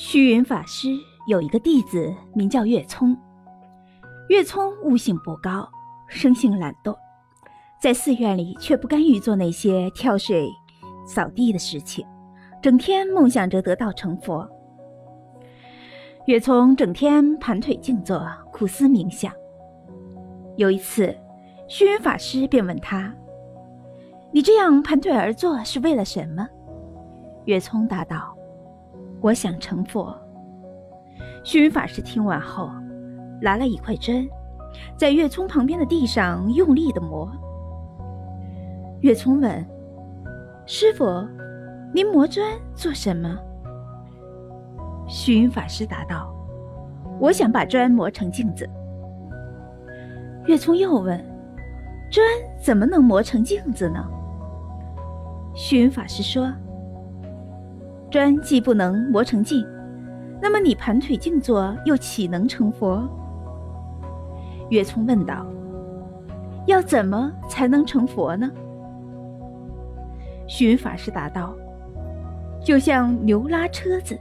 虚云法师有一个弟子名叫月聪。月聪悟性不高，生性懒惰，在寺院里却不甘于做那些挑水、扫地的事情，整天梦想着得道成佛。月聪整天盘腿静坐，苦思冥想。有一次，虚云法师便问他：“你这样盘腿而坐是为了什么？”月聪答道。我想成佛。虚云法师听完后，拿了一块针，在月聪旁边的地上用力的磨。月聪问：“师傅，您磨砖做什么？”虚云法师答道：“我想把砖磨成镜子。”月聪又问：“砖怎么能磨成镜子呢？”虚云法师说。砖既不能磨成镜，那么你盘腿静坐又岂能成佛？月聪问道：“要怎么才能成佛呢？”虚云法师答道：“就像牛拉车子，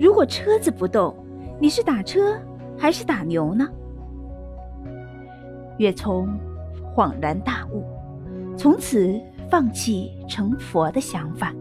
如果车子不动，你是打车还是打牛呢？”月聪恍然大悟，从此放弃成佛的想法。